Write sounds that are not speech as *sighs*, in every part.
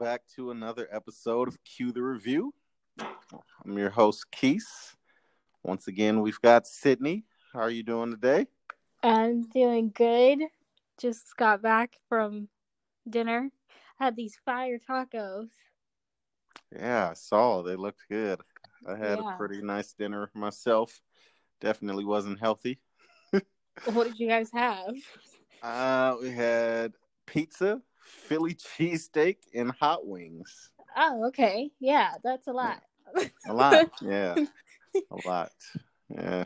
Hello, and welcome back to another episode of Cue the Review. I'm your host, Keith. Once again, we've got Sydney. How are you doing today? I'm doing good. Just got back from dinner. had these fire tacos. Yeah, I saw. They looked good. I had Yeah. a pretty nice dinner myself. Definitely wasn't healthy. *laughs* What did you guys have? Uh, we had pizza, Philly cheesesteak, and hot wings. Oh, okay. Yeah, that's a lot. A lot. yeah. A *laughs* lot. Yeah.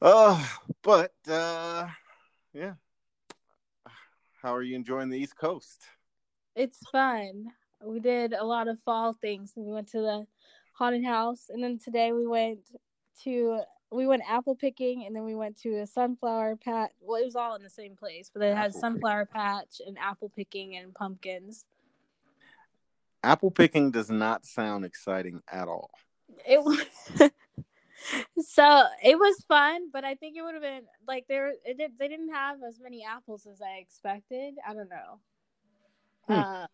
Oh, but uh yeah. How are you enjoying the East Coast? It's fun. We did a lot of fall things. We went to the haunted house, and then today we went to we went apple picking, and then we went to a sunflower patch. Well, it was all in the same place, but it had Apple sunflower patch and apple picking and pumpkins. Apple picking does not sound exciting at all. It was *laughs* so it was fun, but I think it would have been like there. It did, they didn't have as many apples as I expected. I don't know. Hmm. Uh,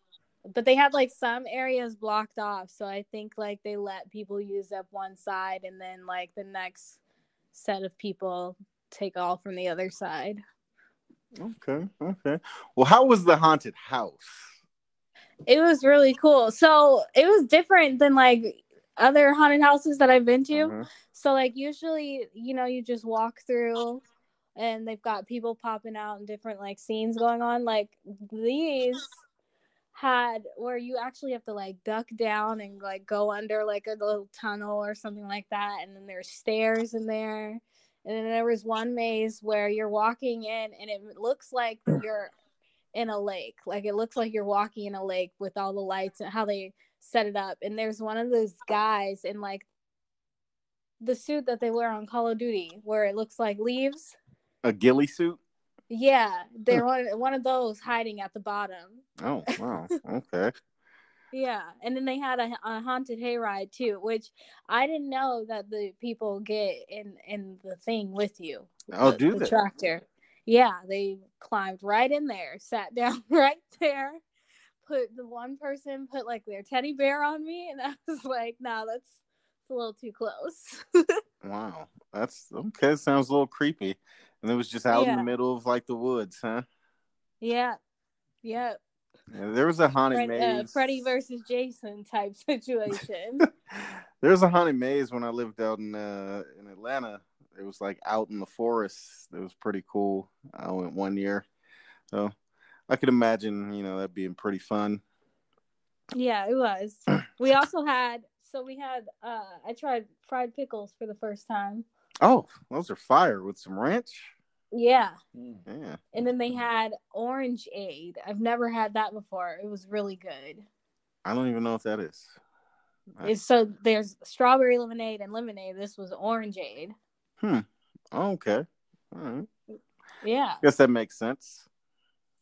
but they had like some areas blocked off, so I think like they let people use up one side, and then like the next set of people take all from the other side. Okay, okay. Well, how was the haunted house? It was really cool. So it was different than like other haunted houses that I've been to. Mhm. So like usually, you know, you just walk through and they've got people popping out and different like scenes going on. Like these had where you actually have to like duck down and like go under like a little tunnel or something like that. And then there's stairs in there. And then there was one maze where you're walking in and it looks like *clears throat* you're in a lake. Like it looks like you're walking in a lake with all the lights and how they set it up. And there's one of those guys in like the suit that they wear on Call of Duty where it looks like leaves. A ghillie suit? Yeah, they're one one of those hiding at the bottom. Oh, wow. *laughs* Okay. Yeah, and then they had a, a haunted hayride too, which I didn't know that the people get in in the thing with you. Oh, the, do the they? tractor? Yeah, they climbed right in there, sat *laughs* down right there. Put the one person put like their teddy bear on me, and I was like, "No, that's it's a little too close." *laughs* Wow. That's okay. Sounds a little creepy. And it was just out in the middle of like the woods, huh? yeah, yeah. Yeah, there was a haunted Fred, uh, maze. Freddy versus Jason type *laughs* situation. *laughs* there was a haunted maze when I lived out in uh in Atlanta. It was like out in the forest. It was pretty cool. I went one year, so I could imagine you know that being pretty fun. Yeah, it was. *clears throat* We also had so we had uh I tried fried pickles for the first time. Oh, those are fire with some ranch. Yeah. Yeah, And then they had orange aid. I've never had that before. It was really good. I don't even know what that is. It's so there's strawberry lemonade and lemonade. This was orange aid. Oh, okay, all right. Yeah. Guess that makes sense.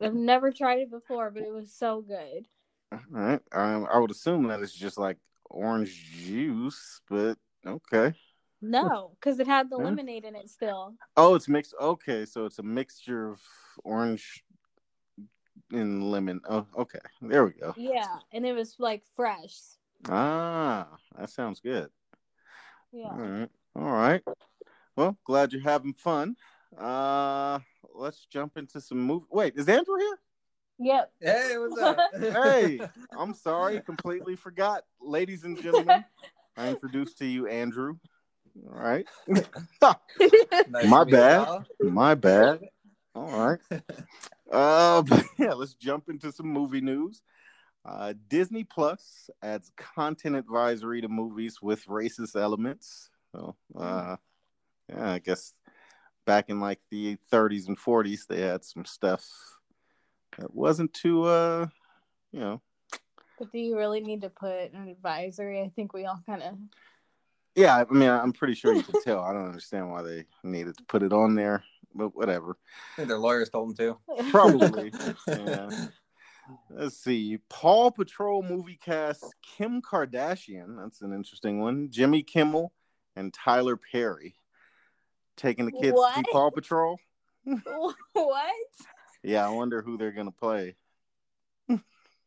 I've never tried it before, but it was so good. All right, um, I would assume that it's just like orange juice, but okay. No, because it had the Yeah. lemonade in it still. Oh, it's mixed. Okay, so it's a mixture of orange and lemon. Oh, okay. There we go. Yeah. And it was like fresh. Ah, that sounds good. Yeah. All right. All right. Well, glad you're having fun. Uh, let's jump into some movie. Wait, is Andrew here? Yep. Hey, what's up? *laughs* Hey, I'm sorry, completely forgot. Ladies and gentlemen, *laughs* I introduce to you Andrew. All right. *laughs* Nice My bad. y'all. My bad. All right. Uh, but *laughs* yeah, let's jump into some movie news. Uh, Disney Plus adds content advisory to movies with racist elements. So, uh, yeah, I guess back in like the 30s and 40s, they had some stuff that wasn't too, uh, you know, But do you really need to put an advisory? I think we all kind of. Yeah. I mean, I'm pretty sure you *laughs* could tell. I don't understand why they needed to put it on there, but whatever. I think their lawyers told them to. Probably. yeah. *laughs* Let's see. Paw Patrol movie cast Kim Kardashian. That's an interesting one. Jimmy Kimmel and Tyler Perry taking the kids to see Paw Patrol. *laughs* what? Yeah, I wonder who they're gonna play.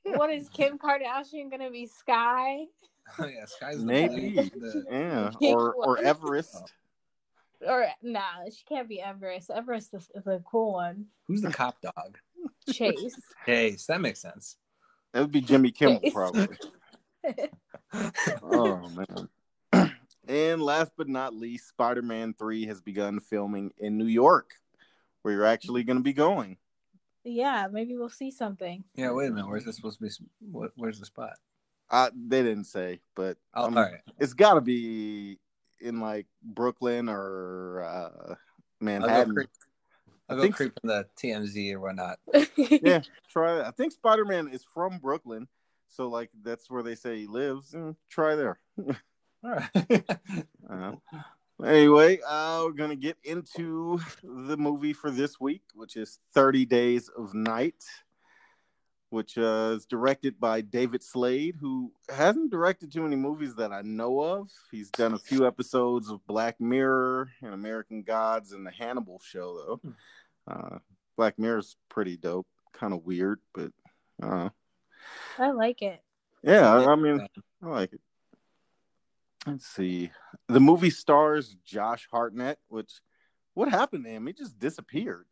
what is Kim Kardashian gonna be? Sky? *laughs* Oh yeah, Sky's Maybe. *laughs* the- Yeah, or or. Everest. Or nah, she can't be Everest. Everest is, is a cool one. who's the cop dog? Chase. *laughs* Chase. That makes sense. That would be Jimmy Kimmel, Yes. probably. Oh man. *clears throat* And last but not least, Spider-Man 3 has begun filming in New York, where you're actually going to be going. yeah, maybe we'll see something. yeah, wait a minute. Where's this supposed to be? What, where's the spot? Uh, they didn't say, but Oh, um, all right. it's got to be in like Brooklyn or uh, I'll go Manhattan. creep, I'll I go think creep from the TMZ or whatnot. *laughs* yeah, try that. I think Spider Man is from Brooklyn, so like that's where they say he lives. Mm, try there. *laughs* All right. *laughs* Uh, anyway, uh, we're gonna get into the movie for this week, which is Thirty Days of Night, which uh, is directed by David Slade, who hasn't directed too many movies that I know of. He's done a few episodes of Black Mirror and American Gods and the Hannibal show, though. Uh, Black Mirror's pretty dope, kind of weird, but uh, I like it. yeah, I, I mean, I like it. Let's see. The movie stars Josh Hartnett, which what happened to him? He just disappeared.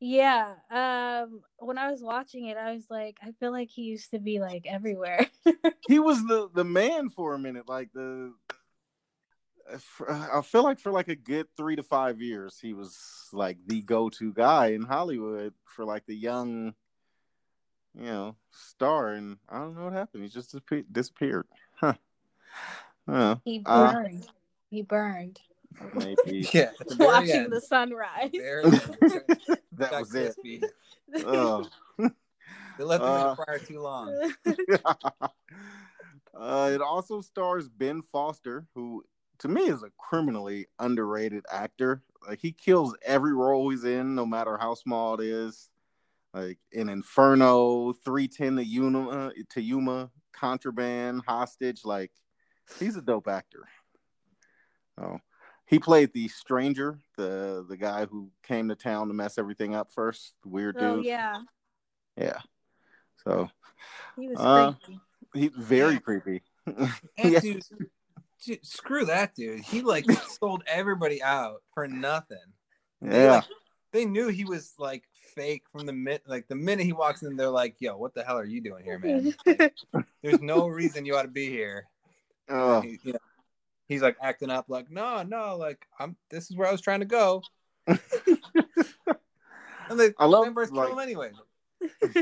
Yeah. Um when I was watching it, I was like, I feel like he used to be like everywhere. *laughs* He was the the man for a minute, like the. I feel like for like a good three to five years, he was like the go-to guy in Hollywood for like the young, you know, star. And I don't know what happened. He just disappeared. disappeared. Huh. Uh, he Uh, burned. he burned. Maybe *laughs* yeah. the Watching end. the sunrise. Very *laughs* that was it. crispy. Oh. *laughs* They left him Uh, in the fryer too long. uh, it also stars Ben Foster, who to me is a criminally underrated actor. Like he kills every role he's in, no matter how small it is. Like in Inferno, 310 to Yuma, to Yuma, Contraband, Hostage. Like he's a dope actor. Oh, he played the stranger, the the guy who came to town to mess everything up first. The weird oh dude. yeah. yeah. So He was Uh, freaky. He's very Yeah. creepy. *laughs* And Yeah. dude, dude, screw that dude. He like *laughs* sold everybody out for nothing. They, Yeah. like, they knew he was like fake from the minute like the minute he walks in, they're like, "Yo, what the hell are you doing here, man? *laughs* There's no reason you ought to be here." Oh, you know, he's like acting up, like, "No, no, like I'm. This is where I was trying to go." *laughs* and they I love, like- kill him anyway. *laughs*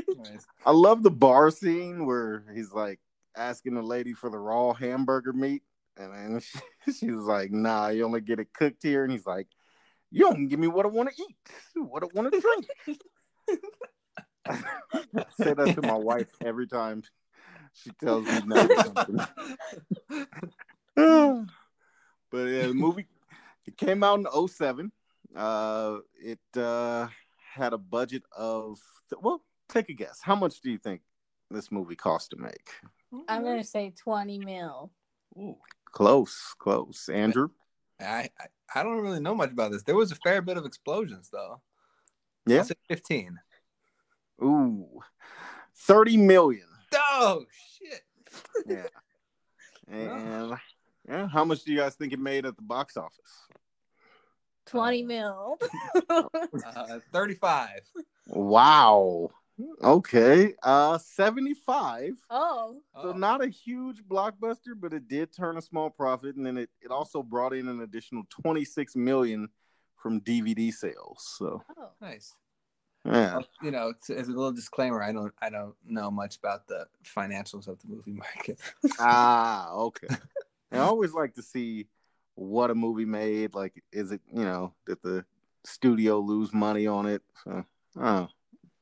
I love the bar scene where he's like asking the lady for the raw hamburger meat, and then *laughs* she, she was like, "Nah, you only get it cooked here." And he's like, "You don't give me what I want to eat, what I want to drink." I say that to my wife every time she tells me no. *sighs* *sighs* *sighs* but yeah, the *laughs* movie it came out in 07. Uh, it uh, had a budget of well, take a guess. How much do you think this movie cost to make? I'm gonna say 20 mil. Ooh. Close, close. Andrew, I, I I don't really know much about this. There was a fair bit of explosions though. Yeah. I'll say fifteen. ooh, thirty million. Oh shit! Yeah, *laughs* and yeah, how much do you guys think it made at the box office? 20 Oh. mil. *laughs* Uh, Thirty-five. Wow. Okay. Uh, seventy-five. oh. So Oh. not a huge blockbuster, but it did turn a small profit, and then it, it also brought in an additional twenty six million from DVD sales. So Oh. nice. yeah, you know, t- as a little disclaimer, I don't I don't know much about the financials of the movie market. ah, okay. *laughs* I always like to see what a movie made. Like, is it you know did the studio lose money on it? So, oh,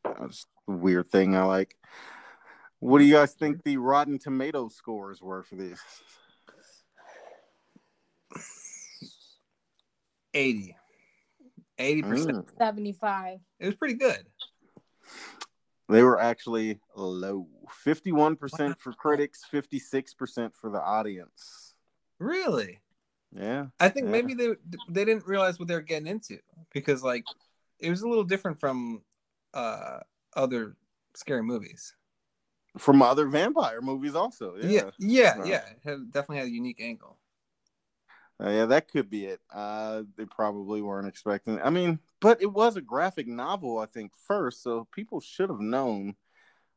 that's a weird thing I like. What do you guys think the Rotten Tomato scores were for this? 80. 80%. Mm. 75. It was pretty good. They were actually low. 51% for critics, 56% for the audience. Really? Yeah. I think Yeah. maybe they they didn't realize what they were getting into because like it was a little different from uh other scary movies. from other vampire movies also. Yeah, Yeah. yeah, Right. yeah. Have, definitely had a unique angle. Uh, yeah, that could be it. Uh, they probably weren't expecting. I mean, but it was a graphic novel, I think, first, so people should have known.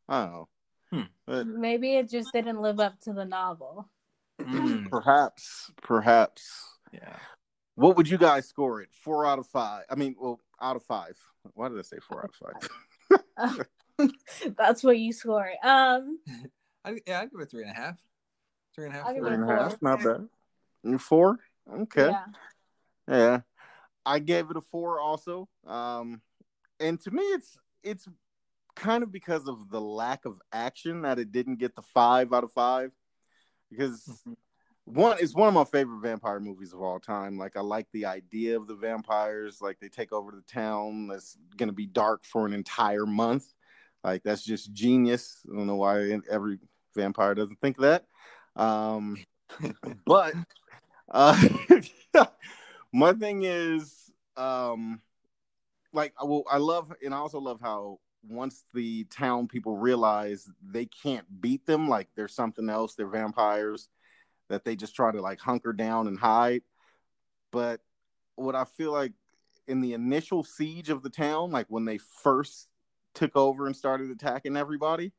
I don't know. Hmm. But Maybe it just didn't live up to the novel. Mm, perhaps, perhaps. yeah. What would you guys score it? Four out of five. I mean, well, out of five. Why did I say four out of five? *laughs* That's what you score. it. Um, *laughs* I, yeah, I'd give it three and a half. Three and a half. I'll give four. it Three a and a half. four. Not bad. Mm, Four. Okay. yeah. Yeah. I gave it a four also. Um and to me it's it's kind of because of the lack of action that it didn't get the five out of five. Because Mhm. one it's one of my favorite vampire movies of all time. Like I like the idea of the vampires, like they take over the town that's gonna be dark for an entire month. Like that's just genius. I don't know why every vampire doesn't think that. Um *laughs* but uh *laughs* my thing is um like I will I love and I also love how once the town people realize they can't beat them, like there's something else, they're vampires, that they just try to like hunker down and hide. But what I feel like in the initial siege of the town, like when they first took over and started attacking everybody,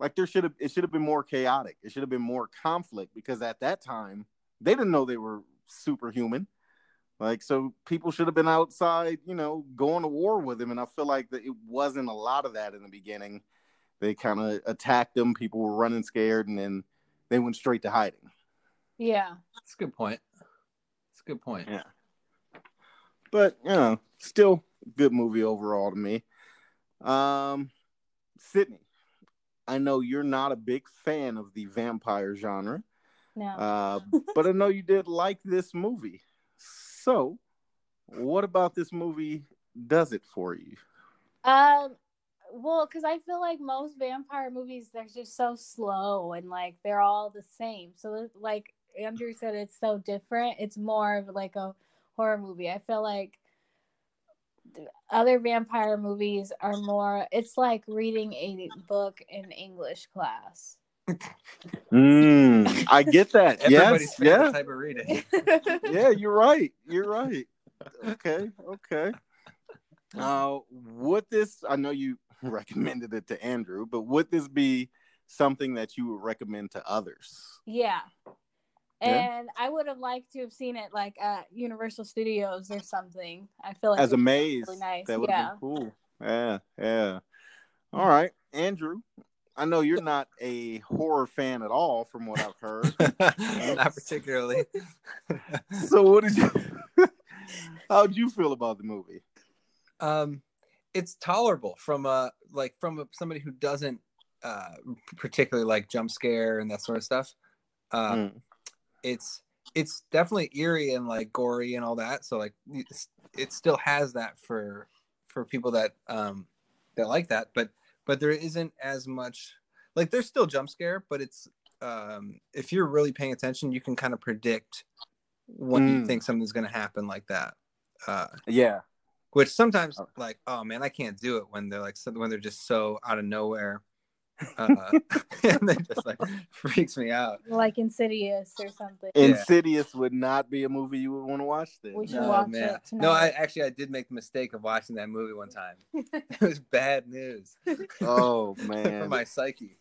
like there should have it should have been more chaotic. It should have been more conflict because at that time they didn't know they were superhuman. Like so people should have been outside, you know, going to war with him. And I feel like that it wasn't a lot of that in the beginning. They kind of attacked them, people were running scared, and then they went straight to hiding. Yeah. That's a good point. That's a good point. Yeah. But you know, still good movie overall to me. Um Sydney, I know you're not a big fan of the vampire genre. No. Uh, *laughs* but I know you did like this movie. So, what about this movie does it for you? Um, well, because I feel like most vampire movies they're just so slow and like they're all the same. So like Andrew said, it's so different. It's more of like a horror movie. I feel like other vampire movies are more. It's like reading a book in English class. Mm, I get that. *laughs* Everybody's yes, favorite yeah, type of reading. *laughs* yeah. You're right. You're right. Okay, okay. Uh, would this? I know you *laughs* recommended it to Andrew, but would this be something that you would recommend to others? Yeah. Yeah. And I would have liked to have seen it like at Universal Studios or something. I feel like As a maze, really nice. that would yeah. be cool. Yeah, yeah. All right, Andrew. I know you're not a horror fan at all, from what I've heard. *laughs* Not particularly. *laughs* so, what did you? *laughs* How'd you feel about the movie? um, it's tolerable from a like from a, somebody who doesn't uh, particularly like jump scare and that sort of stuff. Uh, Mm. It's it's definitely eerie and like gory and all that. So like it still has that for for people that um that like that, but but there isn't as much like there's still jump scare, but it's um if you're really paying attention, you can kind of predict when you Mm. think something's gonna happen like that. Uh, Yeah, which sometimes Oh. like oh man i can't do it when they're like when they're just so out of nowhere uh *laughs* and they just like freaks me out Like Insidious or something. Insidious would not be a movie you would want to watch. Then We should no watch man it tonight. no i actually i did make the mistake of watching that movie one time *laughs* it was bad news Oh *laughs* man, for my psyche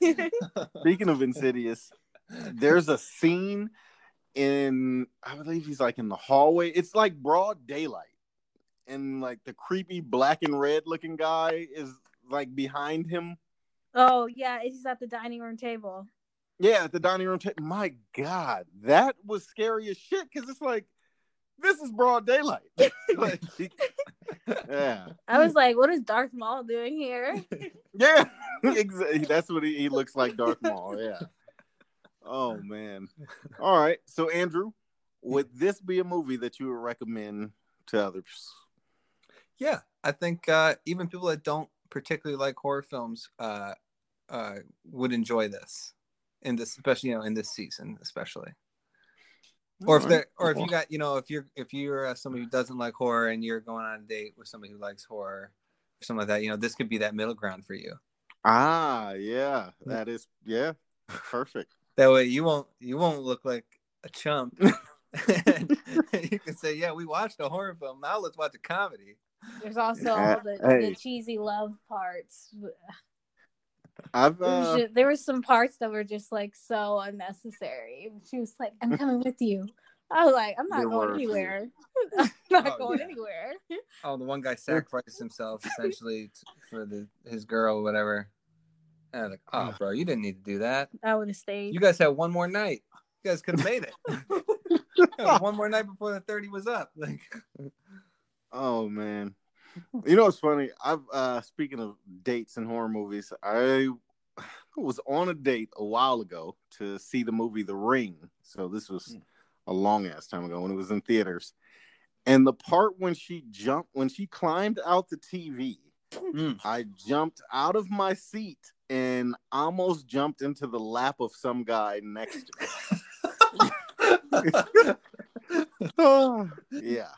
Speaking of Insidious, there's a scene in I believe he's like in the hallway. It's like broad daylight, and like the creepy black and red looking guy is like behind him. Oh yeah, he's at the dining room table. Yeah, at the dining room table. My God, that was scary as shit because it's like this is broad daylight. *laughs* *laughs* like, yeah, I was like, what is Darth Maul doing here? *laughs* yeah, exactly. That's what he, he looks like, Darth Maul. Yeah. Oh man. All right. So Andrew, would this be a movie that you would recommend to others? yeah i think uh even people that don't particularly like horror films uh uh would enjoy this in this especially you know in this season especially or if All they're right. or if you got you know if you're if you're uh, somebody who doesn't like horror and you're going on a date with somebody who likes horror or something like that you know this could be that middle ground for you Ah, yeah, that is yeah, perfect. That way you won't you won't look like a chump. *laughs* *laughs* you can say, "Yeah, we watched a horror film. Now let's watch a comedy." There's also Yeah, all the, hey. the cheesy love parts. I've There was uh, ju- there were some parts that were just like so unnecessary. She was like, "I'm coming with you." I was like, "I'm not There going were anywhere. I'm *laughs* *laughs* not Oh, going yeah. anywhere." Oh, the one guy sacrificed himself essentially t- for the his girl, or whatever. And I was like, "Oh, bro, you didn't need to do that. I would have stayed. You guys had one more night. You guys could have made it. *laughs* One more night before the thirty was up." Like, oh man, you know what's funny? I've uh speaking of dates and horror movies, I was on a date a while ago to see the movie The Ring. So this was Mm. a long ass time ago when it was in theaters. And the part when she jumped, when she climbed out the TV, mm. I jumped out of my seat and almost jumped into the lap of some guy next to me. *laughs* *laughs* yeah.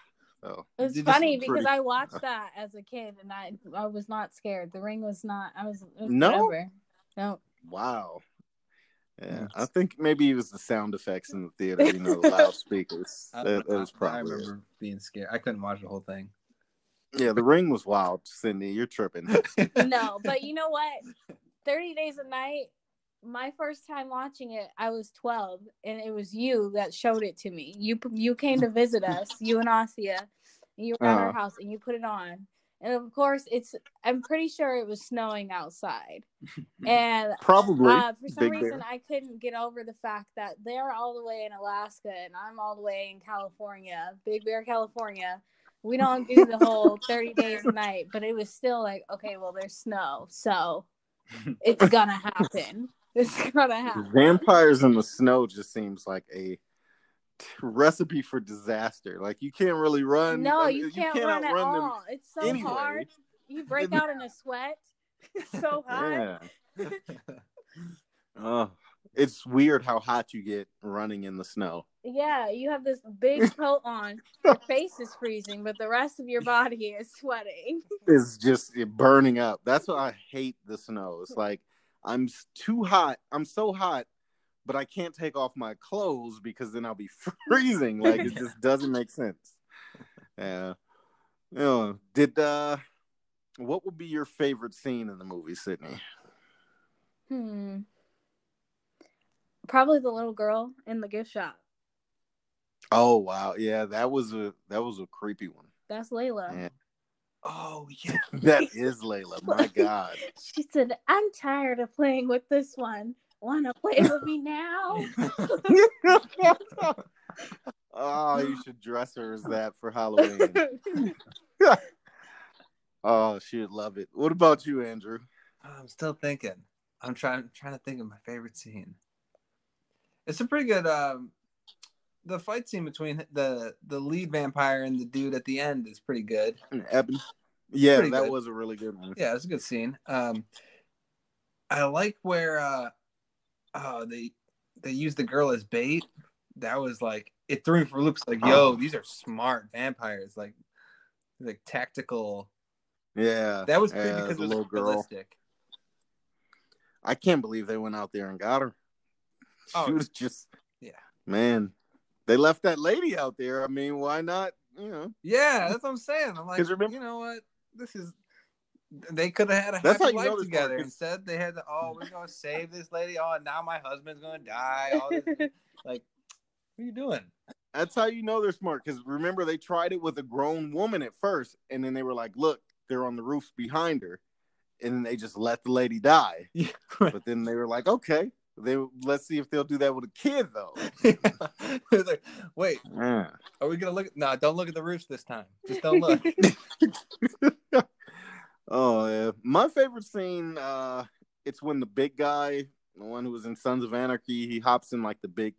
So It's Did funny because pretty- I watched *laughs* that as a kid and I I was not scared. The ring was not. I was, was No? whatever. No. wow. Yeah, Yeah. I think maybe it was the sound effects in the theater, you know, the loudspeakers. *laughs* I, That, that was I- I probably. it. remember being scared. I couldn't watch the whole thing. Yeah, the ring was wild, Cindy. You're tripping. *laughs* No, but you know what? 30 Days a Night, my first time watching it, I was 12 and it was you that showed it to me. You you came to visit us, you and Asia, and you were at our Uh-huh. house and you put it on. And of course, it's I'm pretty sure it was snowing outside. *laughs* And Probably. uh, for some Big reason, Bear. I couldn't get over the fact that they're all the way in Alaska and I'm all the way in California, Big Bear, California. We don't do the whole *laughs* 30 days a night, but it was still like, okay, well, there's snow, so *laughs* it's gonna happen. *laughs* It's gonna happen. Vampires in the snow just seems like a t- *laughs* recipe for disaster. Like you can't really run. No, uh, I you can't run at all. It's so anyway. hard. You *laughs* break out in a sweat. It's so hot. Yeah. Oh, it's weird how hot you get running in the snow. Yeah, you have this big coat on. Your face is freezing, but the rest of your body is sweating. It's just burning up. That's why I hate the snow. It's like I'm too hot. I'm so hot, but I can't take off my clothes because then I'll be *laughs* freezing. Like it just doesn't make sense. Yeah. You know, did uh what would be your favorite scene in the movie, Sydney? Hmm. Probably the little girl in the gift shop. Oh wow, yeah, that was a that was a creepy one. That's Layla. Yeah. Oh yeah. *laughs* That *laughs* is Layla. My God. She said, I'm tired of playing with this one. Wanna play with me now? *laughs* oh, you should dress her as that for Halloween. Oh, she'd love it. What about you, Andrew? I'm still thinking. I'm trying trying to think of my favorite scene. It's a pretty good um the fight scene between the the lead vampire and the dude at the end is pretty good. Eben? Yeah, Pretty that good. was a really good one. Yeah, it's a good scene. Um I like where uh oh they they used the girl as bait. That was like it threw me for loops like, yo, Oh. these are smart vampires, like like tactical. Yeah, That was yeah, because the it was little girl. realistic. I can't believe they went out there and got her. Oh, she was just, yeah. man. They left that lady out there. I mean, why not? You know, Yeah, that's what I'm saying. I'm like, remember- you know what? This is. They could have had a happy life together. Instead, they had to. Oh, we're gonna save this lady. Oh, now my husband's gonna die. All this, *laughs* like, what are you doing? that's how you know they're smart. Because remember, they tried it with a grown woman at first, and then they were like, "Look, they're on the roofs behind her," and then they just let the lady die. *laughs* But then they were like, "Okay, they let's see if they'll do that with a kid, though." *laughs* It's like, wait, Yeah. are we gonna look? No, don't look at the roofs this time. Just don't look. *laughs* Oh yeah, my favorite scene. Uh, it's when the big guy, the one who was in Sons of Anarchy, he hops in like the big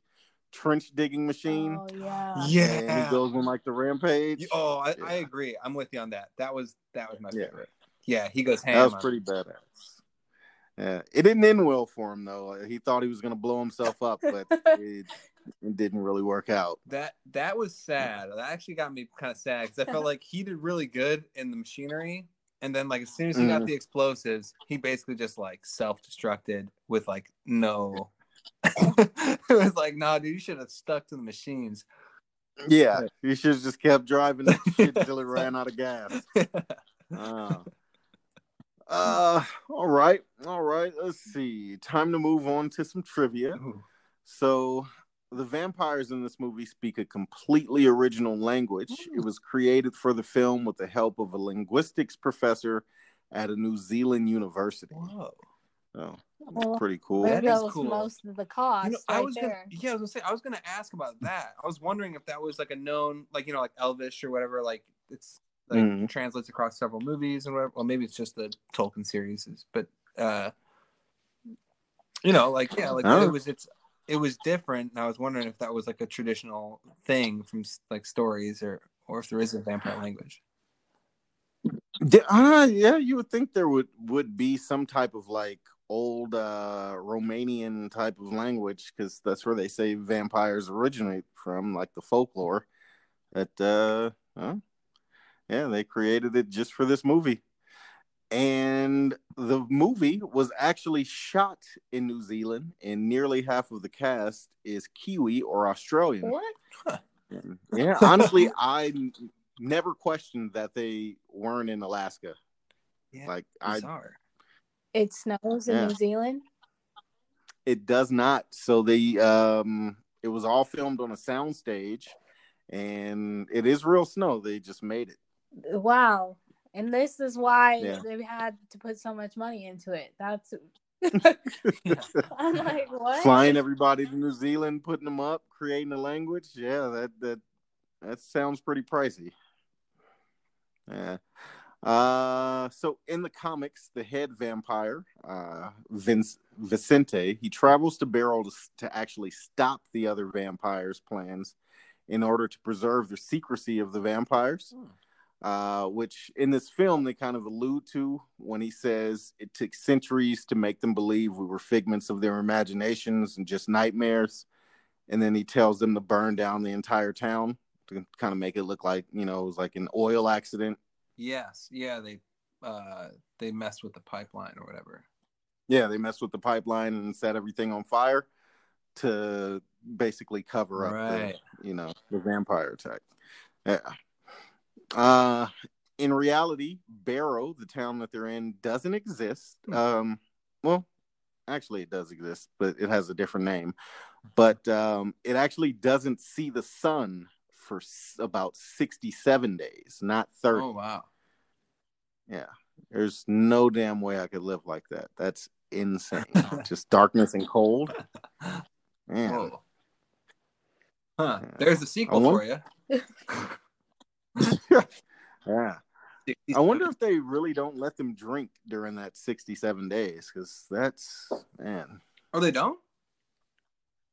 trench digging machine, Oh yeah. and yeah. he goes on like the rampage. Oh, I, I agree. I'm with you on that. That was that was my favorite. Yeah, he goes ham. that was on pretty badass. Yeah, it didn't end well for him though. He thought he was gonna blow himself up, but *laughs* it, it didn't really work out. That that was sad. That actually got me kind of sad because I felt *laughs* like he did really good in the machinery, and then like as soon as he got Mm. the explosives, he basically just like self-destructed with like no. *laughs* it was like, nah, dude, you should have stuck to the machines. Yeah, you should have just kept driving that shit until it ran out of gas. Uh, uh, all right, all right. Let's see. Time to move on to some trivia. Ooh. So, the vampires in this movie speak a completely original language. It was created for the film with the help of a linguistics professor at a New Zealand university. Whoa. Oh, Well, pretty cool. there That is goes cool. most of the cost. You know, I right was gonna, yeah, I was gonna say, I was gonna ask about that. I was wondering if that was like a known, like you know, like Elvish or whatever. Like it's like Mhm. translates across several movies and whatever. Well, maybe it's just the Tolkien series, but uh, you know, like yeah, like Oh. it was, it's, it was different. And I was wondering if that was like a traditional thing from like stories, or or if there is a vampire language. Uh, yeah, you would think there would would be some type of like old uh Romanian type of language because that's where they say vampires originate from, like the folklore. That uh, huh? Yeah, they created it just for this movie, and the movie was actually shot in New Zealand, and nearly half of the cast is Kiwi or Australian. What? Yeah, *laughs* honestly, I n- never questioned that they weren't in Alaska. Yeah, Like I. It snows in Yeah. New Zealand. It does not. So they um it was all filmed on a soundstage and it is real snow. They just made it. Wow. And this is why Yeah. they had to put so much money into it. That's *laughs* I'm like, what? Flying everybody to New Zealand, putting them up, creating a language. Yeah, that that that sounds pretty pricey. Yeah. Uh so in the comics, the head vampire, uh Vince Vicente, he travels to Barrow to, to actually stop the other vampires' plans in order to preserve the secrecy of the vampires. Hmm. Uh, which in this film they kind of allude to when he says it took centuries to make them believe we were figments of their imaginations and just nightmares. And then he tells them to burn down the entire town to kind of make it look like, you know, it was like an oil accident. Yes, yeah, they uh they messed with the pipeline or whatever. Yeah, they messed with the pipeline and set everything on fire to basically cover up Right. the, you know, the vampire attack. Yeah. Uh in reality, Barrow, the town that they're in, doesn't exist. Hmm. Um well, actually it does exist, but it has a different name. But um it actually doesn't see the sun for s- about 67 days, not 30. Oh wow. Yeah. There's no damn way I could live like that. That's insane. *laughs* Just darkness and cold. *laughs* Man. Whoa. Huh. Yeah. There's a sequel I for you. *laughs* *laughs* yeah. I wonder if they really don't let them drink during that 67 days because that's, man. Oh, they don't?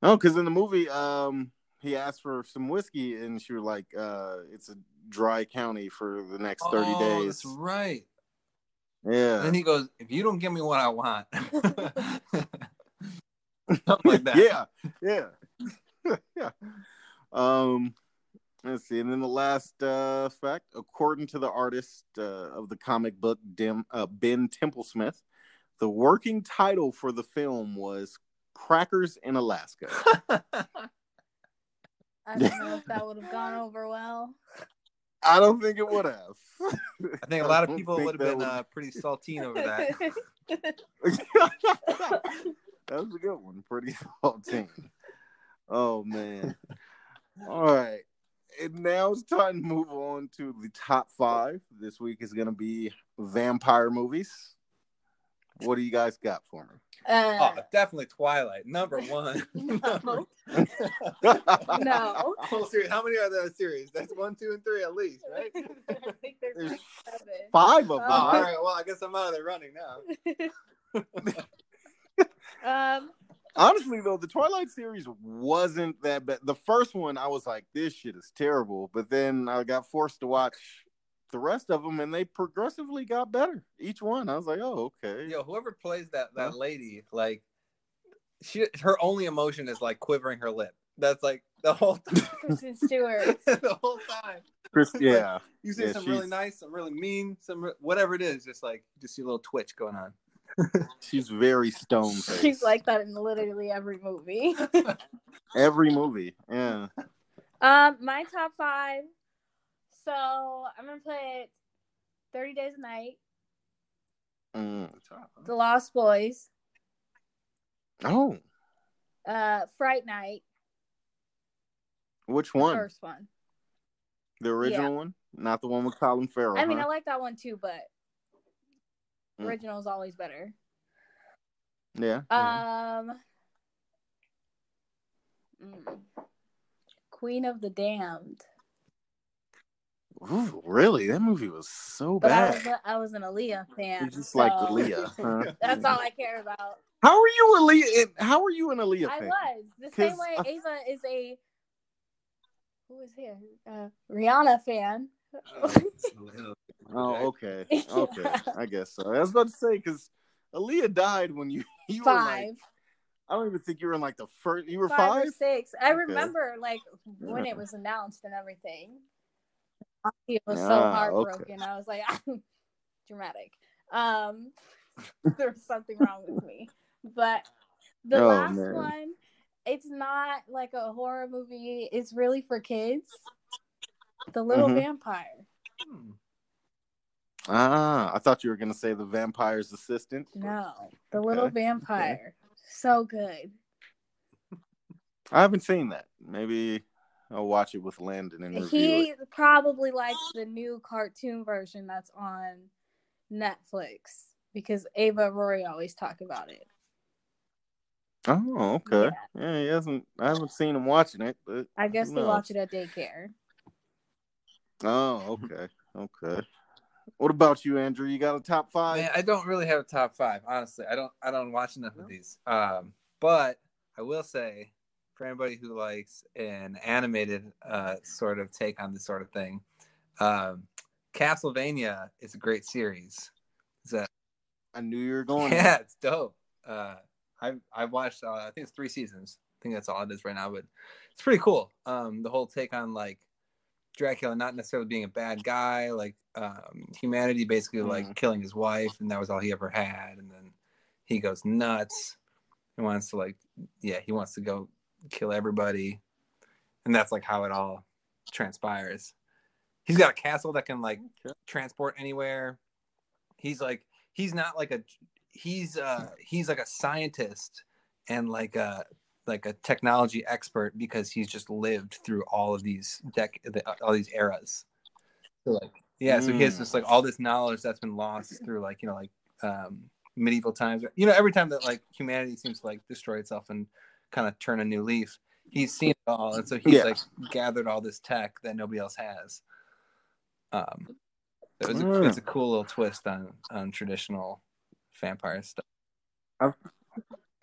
No, because in the movie, um, he asked for some whiskey and she was like, uh, it's a dry county for the next 30 oh, days. That's right. Yeah. And then he goes, "If you don't give me what I want." *laughs* Something like that. *laughs* Yeah, yeah, yeah. Um, let's see, and then the last uh, fact, according to the artist uh, of the comic book, Dim, uh, Ben Templesmith, the working title for the film was "Crackers in Alaska." *laughs* *laughs* I don't know if that would have gone *laughs* over well. I don't think it would have. I think a lot of people would have been that uh, pretty saltine over that. that was a good one. Pretty salty. Oh man. All right. And now it's time to move on to the top five. This week is gonna be vampire movies. What do you guys got for me? Uh, Oh, definitely Twilight, number one. *laughs* no. *laughs* no. *laughs* Whole series. How many are there series? That's one, two, and three at least, right? I think there's There's like seven. Five of them. Oh, all right? right. Well, I guess I'm out of the running now. Um, Honestly, though, the Twilight series wasn't that bad. The first one, I was like, "This shit is terrible," but then I got forced to watch the rest of them, and they progressively got better. Each one, I was like, "Oh, okay." Yo, whoever plays that that Huh? lady, like, she her only emotion is like quivering her lip. That's like the whole time. *laughs* *laughs* Kristen Stewart. the whole time. Chris, *laughs* yeah. You see Yeah, something really nice, some really mean, some re- whatever it is, just like just see a little twitch going on. She's very stone *laughs* She's like that in literally every movie. *laughs* every movie. Yeah. um, my top five. So I'm gonna put Thirty Days a Night, Mm. The Lost Boys, Oh, uh, Fright Night, which one? the one? first one. The original one, not the one with Colin Farrell. I mean, I like that one too, but Mm. original is always better. yeah. Um, mm, Queen of the Damned. Ooh, really? That movie was so But I was a, I was an Aaliyah fan. You just like so Aaliyah, *laughs* huh? That's all I care about. How are you Aaliyah? How are you an Aaliyah I fan? I was the same way I- Ava is a who is here? Uh, Rihanna fan. *laughs* Oh, *laughs* okay, Yeah. okay. I guess so. I was about to say because Aaliyah died when you *laughs* you were five, like, I don't even think you were in like the first. You were five, five. or six. I Okay. remember like when it was announced and everything. It was so heartbroken. I was like, *laughs* dramatic. Um, there was something wrong with me. But the Oh, last man. one, it's not like a horror movie. It's really for kids. The Little Mhm. Vampire. Ah, I thought you were gonna say the vampire's assistant. No, The Little Okay, Vampire. So good. I haven't seen that. Maybe I'll watch it with Landon and He it. probably likes the new cartoon version that's on Netflix because Ava and Rory always talk about it. Oh, okay. Yeah. he hasn't. I haven't seen him watching it, but I guess they watch it at daycare. oh, okay, okay. What about you, Andrew? You got a top five? Man, I don't really have a top five, honestly. I don't I don't watch enough of these. Um, but I will say, for anybody who likes an animated uh, sort of take on this sort of thing, um, Castlevania is a great series. Is that I knew you were going. yeah, it's dope. Uh, I've I've watched. Uh, I think it's three seasons. I think that's all it is right now, but it's pretty cool. Um, the whole take on like Dracula not necessarily being a bad guy, like um, humanity basically like killing his wife, and that was all he ever had, and then he goes nuts. He wants to like, yeah, he wants to go kill everybody, and that's like how it all transpires. He's got a castle that can like Okay. transport anywhere. He's like he's not like a he's uh he's like a scientist and like a like a technology expert because he's just lived through all of these dec the, all these eras. So like yeah, so he has Mm. just like all this knowledge that's been lost through like you know like um medieval times. You know, every time that like humanity seems to like destroy itself and kind of turn a new leaf, he's seen it all, and so he's Yeah. like gathered all this tech that nobody else has. Um, so it's, a, Mm. it's a cool little twist on on traditional vampire stuff. I've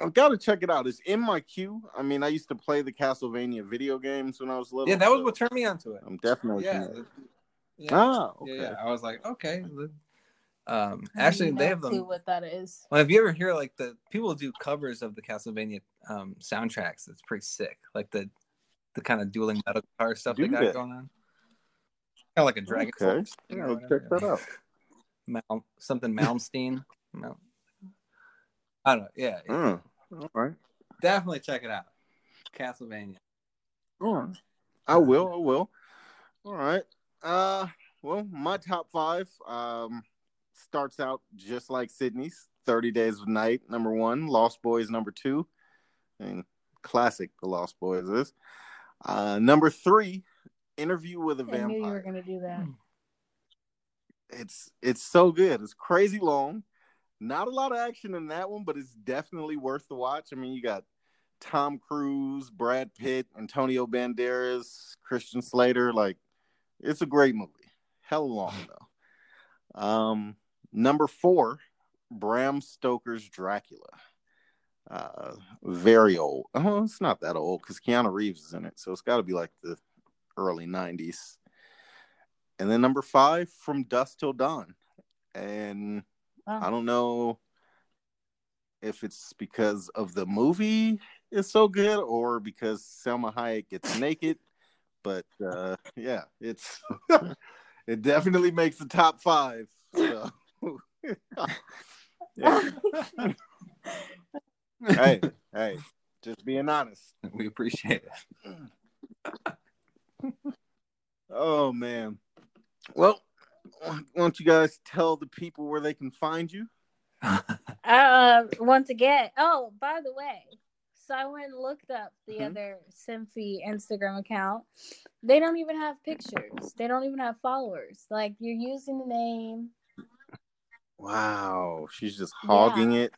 got to check it out. It's in my queue. I mean, I used to play the Castlevania video games when I was little. Yeah, that was so what turned me onto it. I'm definitely. Yeah, gonna- yeah, Ah, okay. yeah, yeah. I was like, okay. Um, I actually, have they no have clue them. what that is. Well, if you ever hear like the people do covers of the Castlevania um, soundtracks, it's pretty sick. Like the the kind of dueling metal guitar stuff they Do got they? going on. Kind of like a Dragon Okay. Force Yeah, or I'll check that out. *laughs* Mal- something Malmsteen. Mal- I don't know. Yeah, Mm, all right. definitely check it out. Castlevania. All right. I will. I will. All right. Uh, well, my top five um starts out just like Sydney's. Thirty Days of Night, number one. Lost Boys, number two. And classic, The Lost Boys is. Uh, number three, Interview with a I knew you were Vampire. gonna do that. It's it's so good. It's crazy long. Not a lot of action in that one, but it's definitely worth the watch. I mean, you got Tom Cruise, Brad Pitt, Antonio Banderas, Christian Slater. Like, it's a great movie. Hell long though. Um, number four, Bram Stoker's Dracula. Uh, very old. Oh, it's not that old because Keanu Reeves is in it, so it's got to be like the early '90s. And then number five, From Dusk Till Dawn, and Wow. I don't know if it's because of the movie is so good, or because Salma Hayek gets naked. But uh, yeah, it's *laughs* it definitely makes the top five. So. *laughs* *laughs* hey, hey, just being honest. We appreciate it. *clears throat* oh man. Well, why don't you guys tell the people where they can find you? *laughs* uh, once again. Oh, by the way, so I went and looked up the mm-hmm. other Symphy Instagram account. They don't even have pictures. They don't even have followers. Like you're using the name. Wow, she's just hogging yeah. it.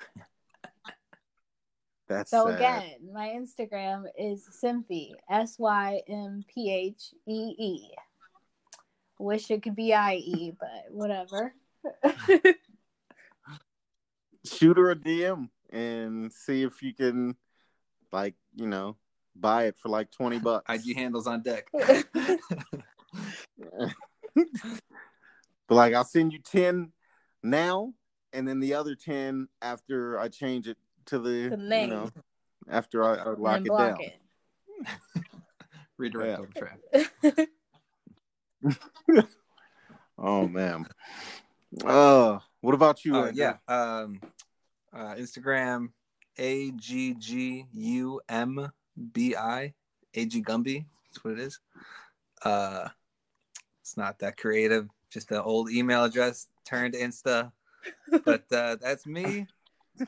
*laughs* That's so sad. again, my Instagram is Symphy S Y M P H E E. Wish it could be I E, but whatever. Shoot her a DM and see if you can, like, you know, buy it for like twenty bucks. IG handles on deck. *laughs* *laughs* but like, I'll send you ten now, and then the other ten after I change it to the, the name. you know after I, I lock it down. It. *laughs* Redirect yeah. traffic. *laughs* oh man. Uh, what about you? Uh, yeah. Um, uh, Instagram a g g u m b i a g Gumby. That's what it is. Uh, it's not that creative. Just an old email address turned Insta. But uh, that's me.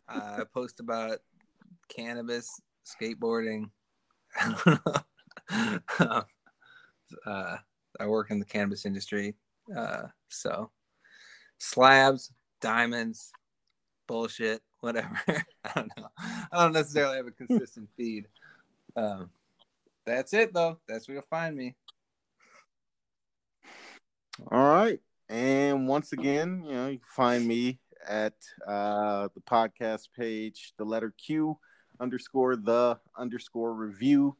Uh, I post about cannabis, skateboarding. *laughs* uh, I work in the cannabis industry. Uh, so slabs, diamonds, bullshit, whatever. *laughs* I don't know. I don't necessarily have a consistent feed. Um, that's it though. That's where you'll find me. All right. And once again, you know, you can find me at uh, the podcast page, the letter Q underscore the underscore review.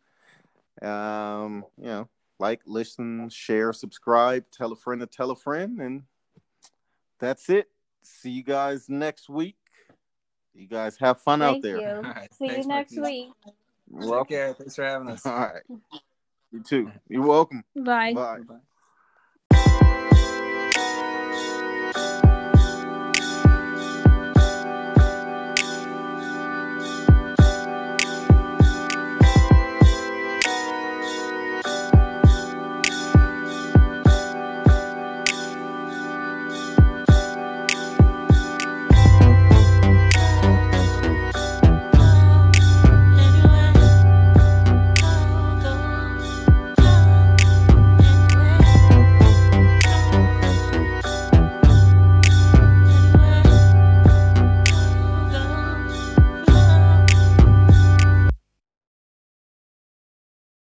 Um, you know, like, listen, share, subscribe, tell a friend to tell a friend, and that's it. See you guys next week. You guys have fun Thank out there. You. Right, See you next week. Take care. Thanks for having us. All right. You too. You're welcome. Bye. Bye. Bye.